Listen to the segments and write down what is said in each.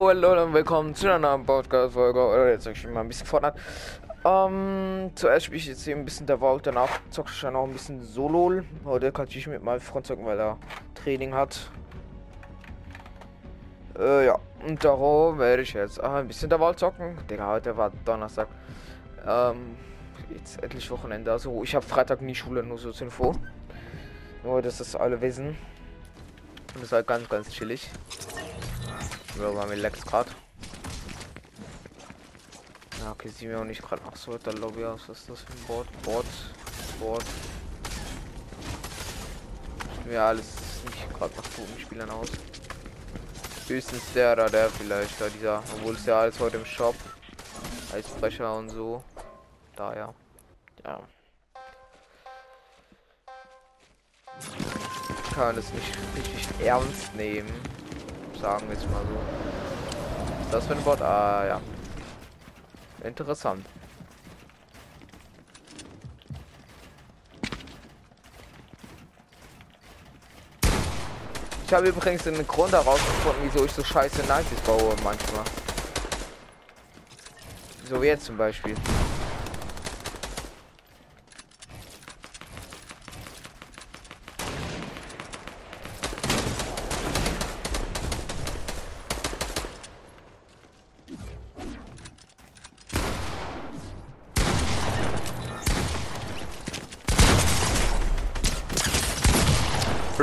Hallo und willkommen zu einer neuen Podcast-Folge. Oder jetzt sag ich mal ein bisschen gefordert. Ähm, zuerst spiele ich jetzt hier ein bisschen der Vault, danach zocke ich dann auch ein bisschen Solo. Heute kann ich mit meinem Freund zocken, weil er Training hat. Äh, ja, und darum werde ich jetzt ein bisschen der Vault zocken. Digga, heute war Donnerstag. Ähm, jetzt endlich Wochenende. Also, ich habe Freitag nie Schule, nur so zur Info. Nur, dass das alle wissen. Und das halt ganz, ganz chillig. Bro, war mir lecks gerade. Ja, okay, sieht mir auch nicht gerade. Ach so, der Lobby aus. Was ist das für ein Board? Board. Board. Mir alles nicht gerade nach guten Spielern aus. Höchstens der oder der vielleicht, da dieser. Obwohl es ja alles heute im Shop. Eisbrecher und so. Daher. Ja. Kann es nicht richtig ernst nehmen sagen wir jetzt mal so. Ist das für ein Bot? Ah, ja. Interessant. Ich habe übrigens einen Grund herausgefunden, wieso ich so scheiße Nights baue manchmal. So wie jetzt zum Beispiel.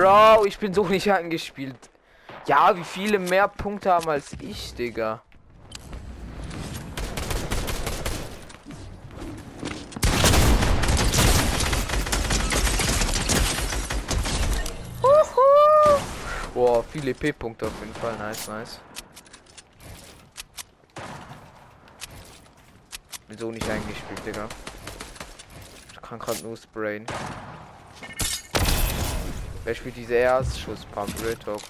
Bro, ich bin so nicht angespielt. Ja, wie viele mehr Punkte haben als ich, Digga. Boah, viele P-Punkte auf jeden Fall. Nice, nice. Bin so nicht eingespielt, Digga. Ich kann gerade nur sprayen. Wer spielt diese Erstschusspump? Real Talk.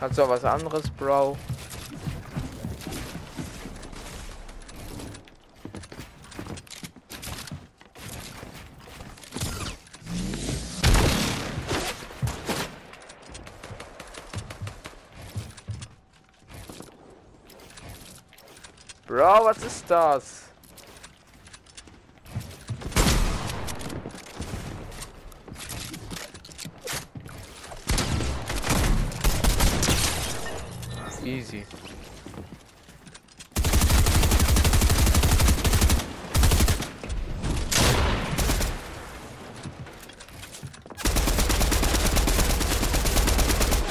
Hast du auch was anderes, Bro? Bro, was ist das? Easy.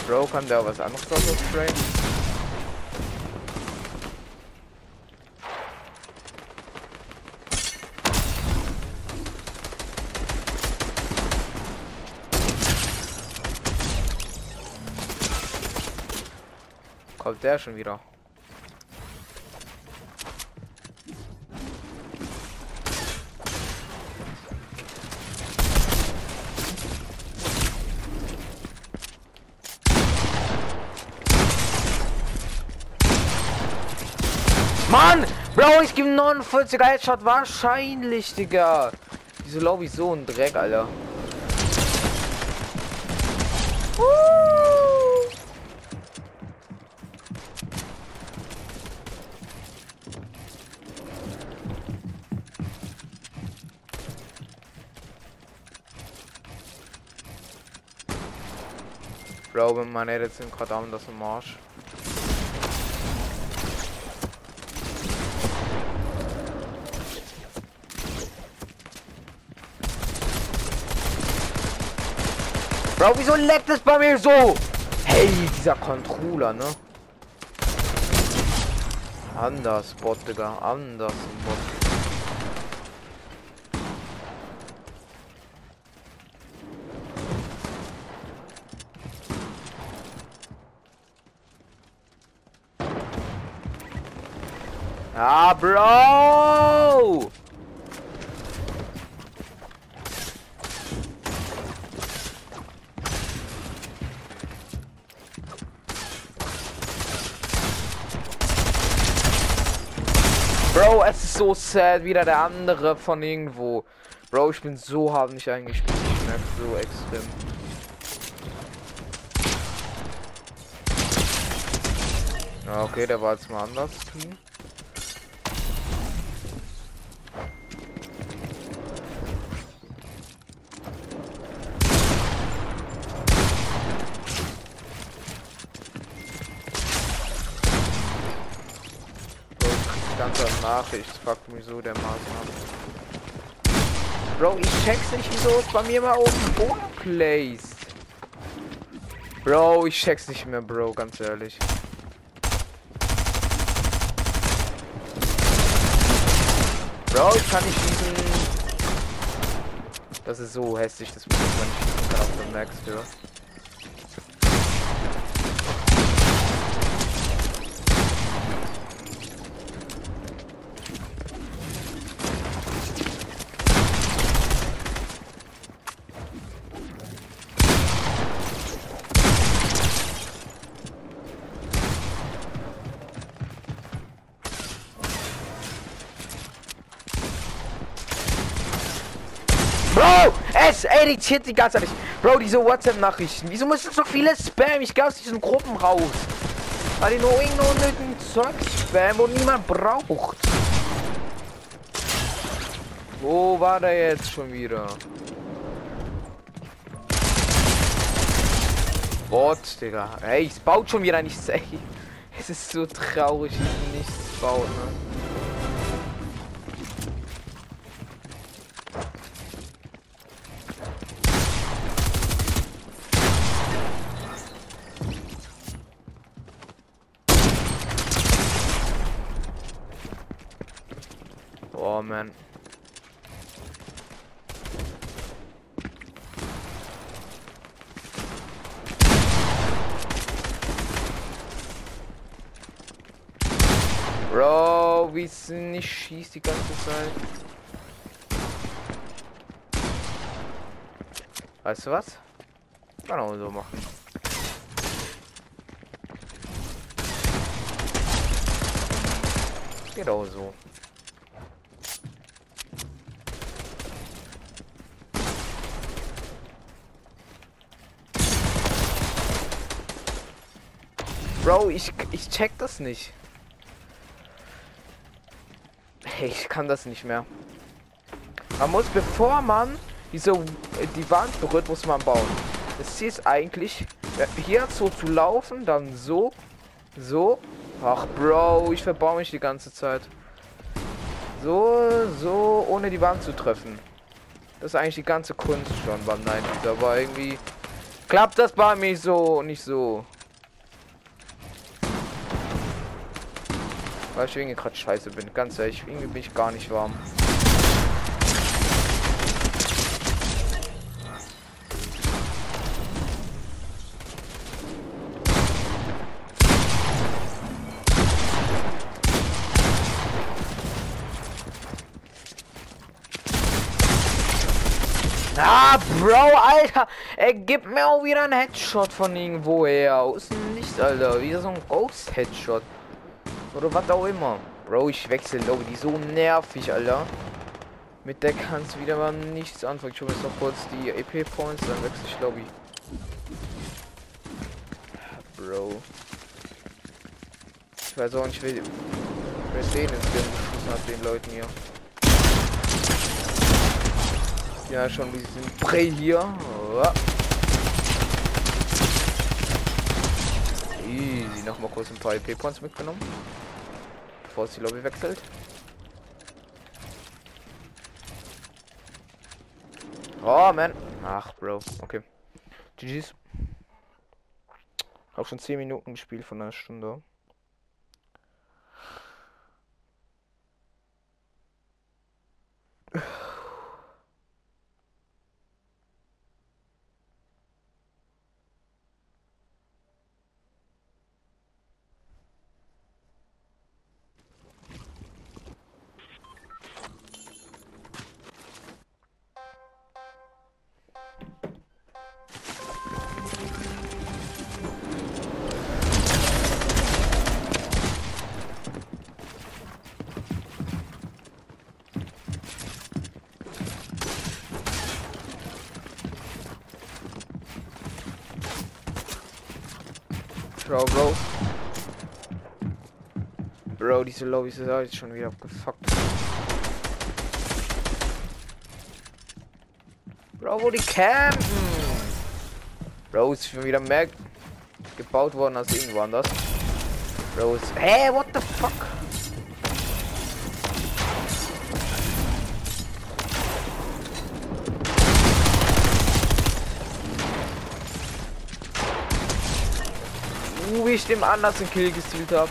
Bro, kann der was anderes sprayen? Kommt der schon wieder? Mann! Bro, ich gebe 49er Headshot wahrscheinlich, Digga. Diese Lobby so ein Dreck, Alter. Glaube, meine Edits sind gerade anders im Marsch. Bro, wieso leckt es bei mir so? Hey, dieser Controller, ne? Anders, Bot, Digga. Anders, Bot. Ah, Bro! Bro, es ist so sad, wieder der andere von irgendwo. Bro, ich bin so hart nicht eingespielt. Ich merke so extrem. Okay, der war jetzt mal anders. Team. Ganze Nachricht fuckt mich so dermaßen Bro, ich check's nicht, wieso es bei mir mal oben Boden placed. Bro, ich check's nicht mehr, Bro, ganz ehrlich. Bro, ich kann nicht schießen. Das ist so hässlich, das muss man nicht auf der Max, ja. Bro, es editiert die ganze Zeit. Bro, diese WhatsApp-Nachrichten. Wieso müssen so viele Spam? Ich gehe aus diesen Gruppen raus. Weil die nur irgendwo unnötigen Zeug spam, wo niemand braucht. Wo war der jetzt schon wieder? What, Digga? Ey, es baut schon wieder nichts, ey. Es ist so traurig, nichts baut, ne? Oh man. Bro, wie es nicht schießt die ganze Zeit. Weißt du was? Kann auch so machen. Geht auch so. Bro, ich, ich check das nicht. Ich kann das nicht mehr. Man muss, bevor man diese, die Wand berührt, muss man bauen. Das Ziel ist eigentlich, hier so zu laufen, dann so, so. Ach, Bro, ich verbaue mich die ganze Zeit. So, so, ohne die Wand zu treffen. Das ist eigentlich die ganze Kunst schon beim 90 aber irgendwie klappt das bei mir so nicht so. Weil ich irgendwie gerade scheiße bin. Ganz ehrlich, irgendwie bin ich gar nicht warm. Ah, Bro, Alter. Er gibt mir auch wieder einen Headshot von irgendwoher. Aus dem Nichts, Alter. Wieder so ein Ghost-Headshot. Oder was auch immer. Bro, ich wechsle Lobby. Die so nervig, Alter. Mit der kannst du wieder mal nichts anfangen. Ich hole jetzt noch kurz die EP-Points, dann wechsle ich Lobby. Bro. Ich weiß auch nicht, wer, wer den ins geschossen hat, den Leuten hier. Ja, schon diesen Prey hier. Easy, noch mal kurz ein paar EP-Points mitgenommen bevor es die Lobby wechselt. Oh, man. Ach, Bro. Okay. GG's. Auch schon 10 Minuten gespielt von einer Stunde. Bro, Bro. Bro, diese Lobby ist jetzt schon wieder abgefuckt. Bro, wo die campen? Bro, ist schon wieder mehr gebaut worden als irgendwo anders. Bro, ist... Hey, what the fuck? Uh, wie ich dem anders einen Kill gestealt habe.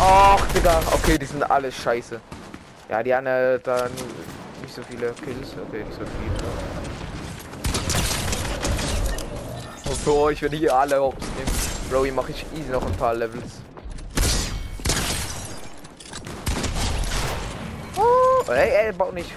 Ach, Digga. Okay, die sind alle scheiße. Ja, die haben ja da nicht so viele Kills. Okay, nicht so viel. Und für euch, wenn ich alle Hops nehme. Bro, hier mache ich easy noch ein paar Levels. Oh, ey, ey, bau nicht.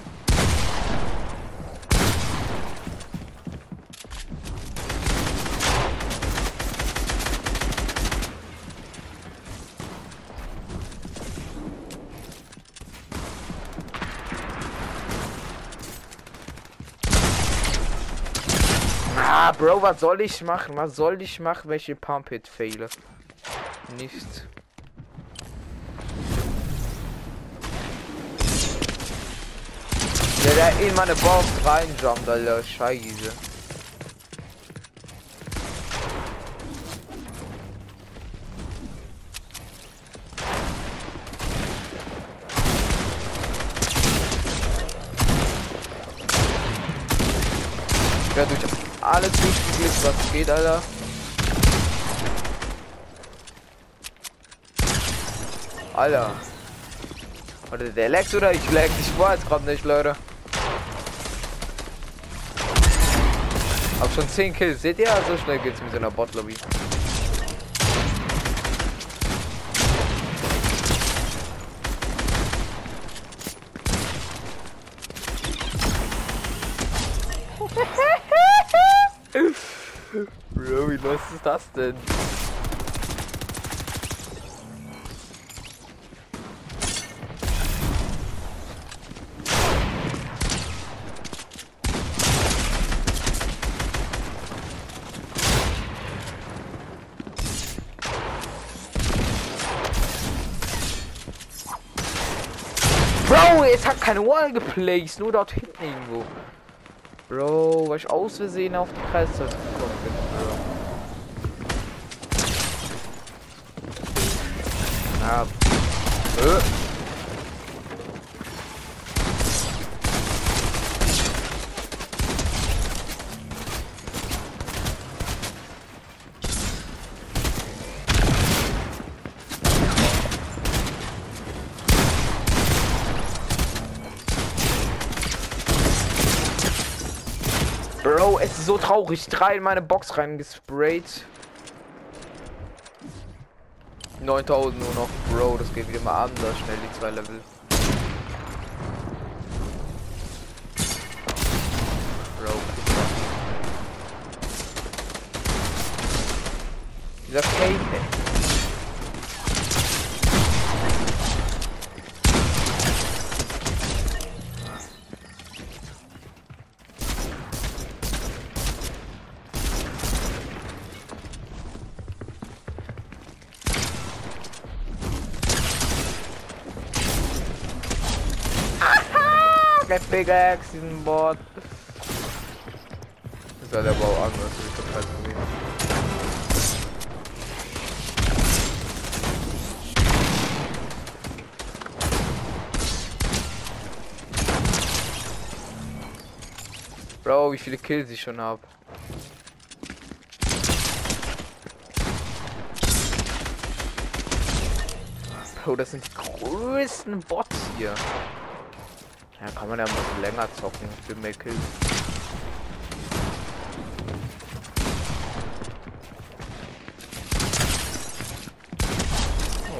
Ah, Bro, was soll ich machen? Was soll ich machen, welche Pump Hit fehle? Nichts. Der, der in meine Box reinjumpt, Alter. Scheiße. Ja, durch alles durchgeglitzt, was geht, Alter. Alter. Warte, der leckt oder ich leck? Ich weiß gerade nicht, Leute. Hab schon 10 Kills. Seht ihr? So schnell geht's mit so einer Bot-Lobby. Bro, wie los ist das denn? Bro, es hat keine Wall geplaced, nur dort hinten irgendwo. Bro, weil ich aus Versehen auf die Kreiszahl gekommen bin. Äh. Bro, es ist so traurig. Drei in meine Box reingesprayt. 9000 nur noch. Bro, das geht wieder mal anders schnell, die zwei Level. Bro. Dieser Kate. Der Pickaxe, diesen Bot. Das sah der Bau anders, ich total gesehen. Bro, wie viele Kills ich schon habe. Bro, das sind die größten Bots hier. Ja, kann man ja ein länger zocken für mehr Kills.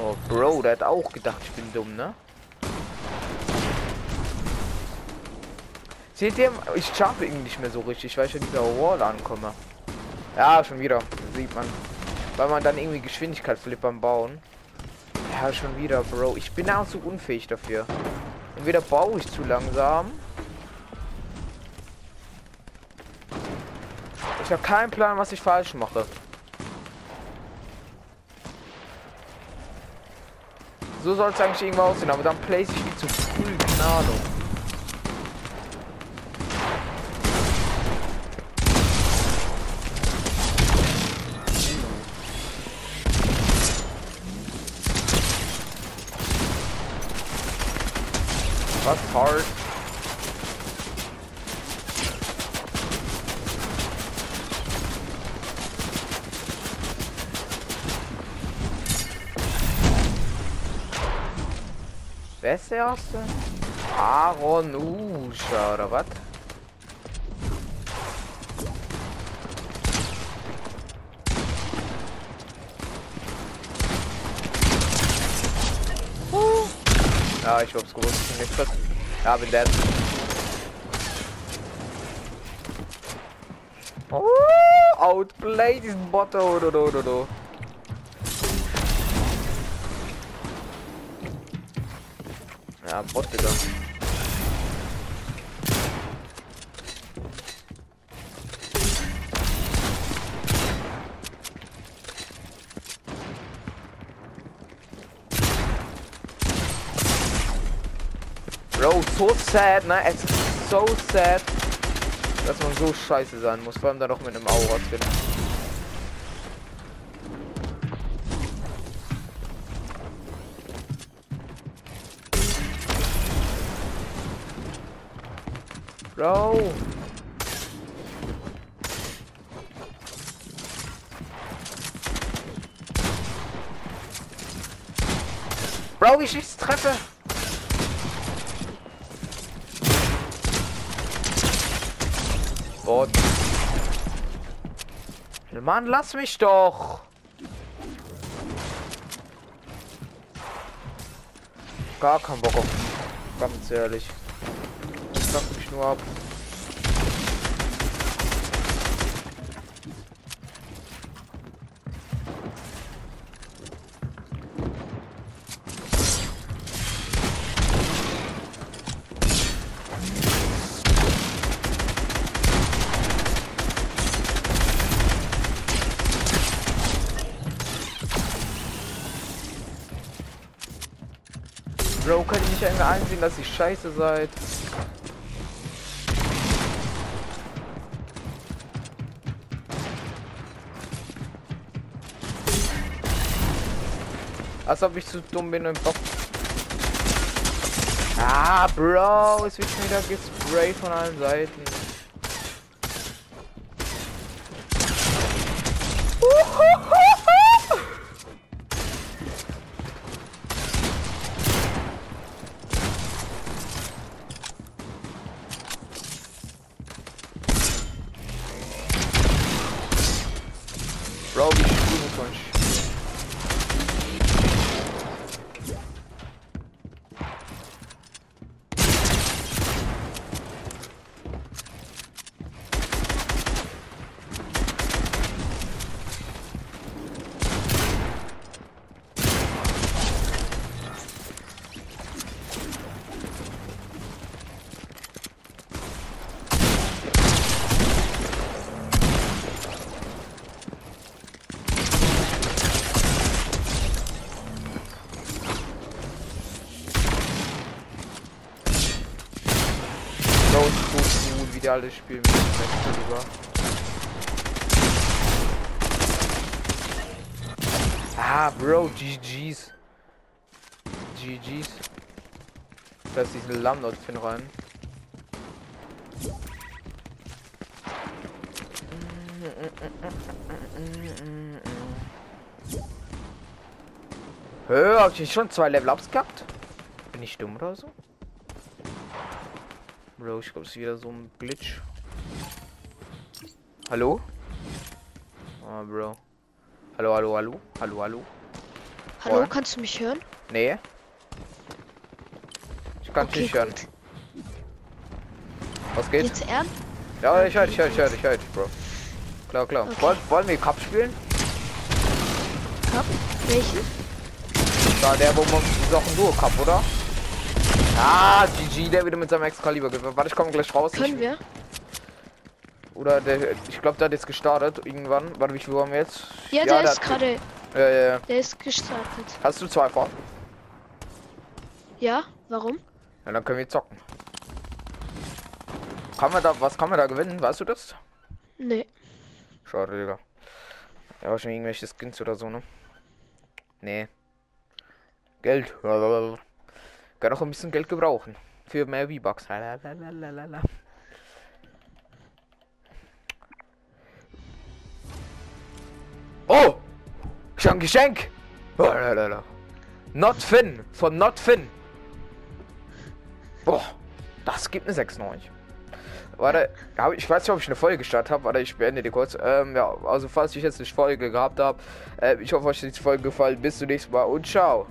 Oh, Bro, der hat auch gedacht, ich bin dumm, ne? Seht ihr, ich schaffe irgendwie nicht mehr so richtig, weil ich an dieser Wall ankomme. Ja, schon wieder. Sieht man. Weil man dann irgendwie Geschwindigkeit beim Bauen. Ja, schon wieder, Bro. Ich bin auch zu unfähig dafür. Entweder baue ich zu langsam. Ich habe keinen Plan, was ich falsch mache. So soll es eigentlich irgendwo aussehen, aber dann place ich wie zu früh, keine Ahnung. Hard? Wer ist der erste? Aaron Usha, oder was? Ja, ich hab's gewusst. Ich bin. Ja, bin dead. Oh, outplay diesen Bot. Oh, do, do, do, do. Ja, Bot, Digga. Bro, so sad, ne? Es ist so sad, dass man so scheiße sein muss. Vor allem dann noch mit einem Aura drin. Bro. Bro, wie ich treffe. Bot. Mann, lass mich doch. Gar keinen Bock auf. Ganz ehrlich. Fuck mich nur ab. Bro, könnt ihr nicht irgendwie einsehen, dass ihr scheiße seid? Als ob ich zu dumm bin und Bock. Ah, Bro, es wird schon wieder gesprayt von allen Seiten. Bro, wie spielen von So gut, wie die alle spielen. Das lieber. Ah, Bro, GG's. GG's. Ist diesen Lammlord Fin rein. Hör, hab ich schon zwei Level Ups gehabt? Bin ich dumm oder so? Bro, ich glaube, es ist wieder so ein Glitch. Hallo? Oh, Bro. Hallo, hallo, hallo? Hallo, hallo? Hallo, Moin. kannst du mich hören? Nee. Ich kann dich nicht hören. gut. Was geht? Jetzt ernst? Ja, ich höre dich, ich höre dich, ich höre dich, ich höre dich, Bro. Klar, klar. Okay. Wollen, wollen wir Cup spielen? Cup? Welchen? Da der, wo man Sachen Duo Cup, oder? Ah, GG, der wieder mit seinem Excalibur. Warte, ich komme gleich raus. Können Ich, wir? oder der, ich glaube, der hat jetzt gestartet irgendwann. Warte, wie viel haben wir jetzt? Ja, der ist hat- gerade, Ja, ja, ja. der ist gestartet. Hast du zwei vor? Ja, warum? Ja, dann können wir zocken. Kann man da, was kann man da gewinnen? Weißt du das? Nee. Schade, Digga. Ja, wahrscheinlich irgendwelche Skins oder so, ne? Nee. Geld. Kann auch ein bisschen Geld gebrauchen. Für mehr V-Bucks. Oh! Schon ein Geschenk! Lalalala. Not Finn. Von Not Finn. Boah. Das gibt eine 96. Warte, ich weiß nicht, ob ich eine Folge gestartet habe, warte, ich beende die kurz. Ähm, ja, also falls ich jetzt eine Folge gehabt habe, äh, ich hoffe, euch hat die Folge gefallen. Bis zum nächsten Mal und ciao.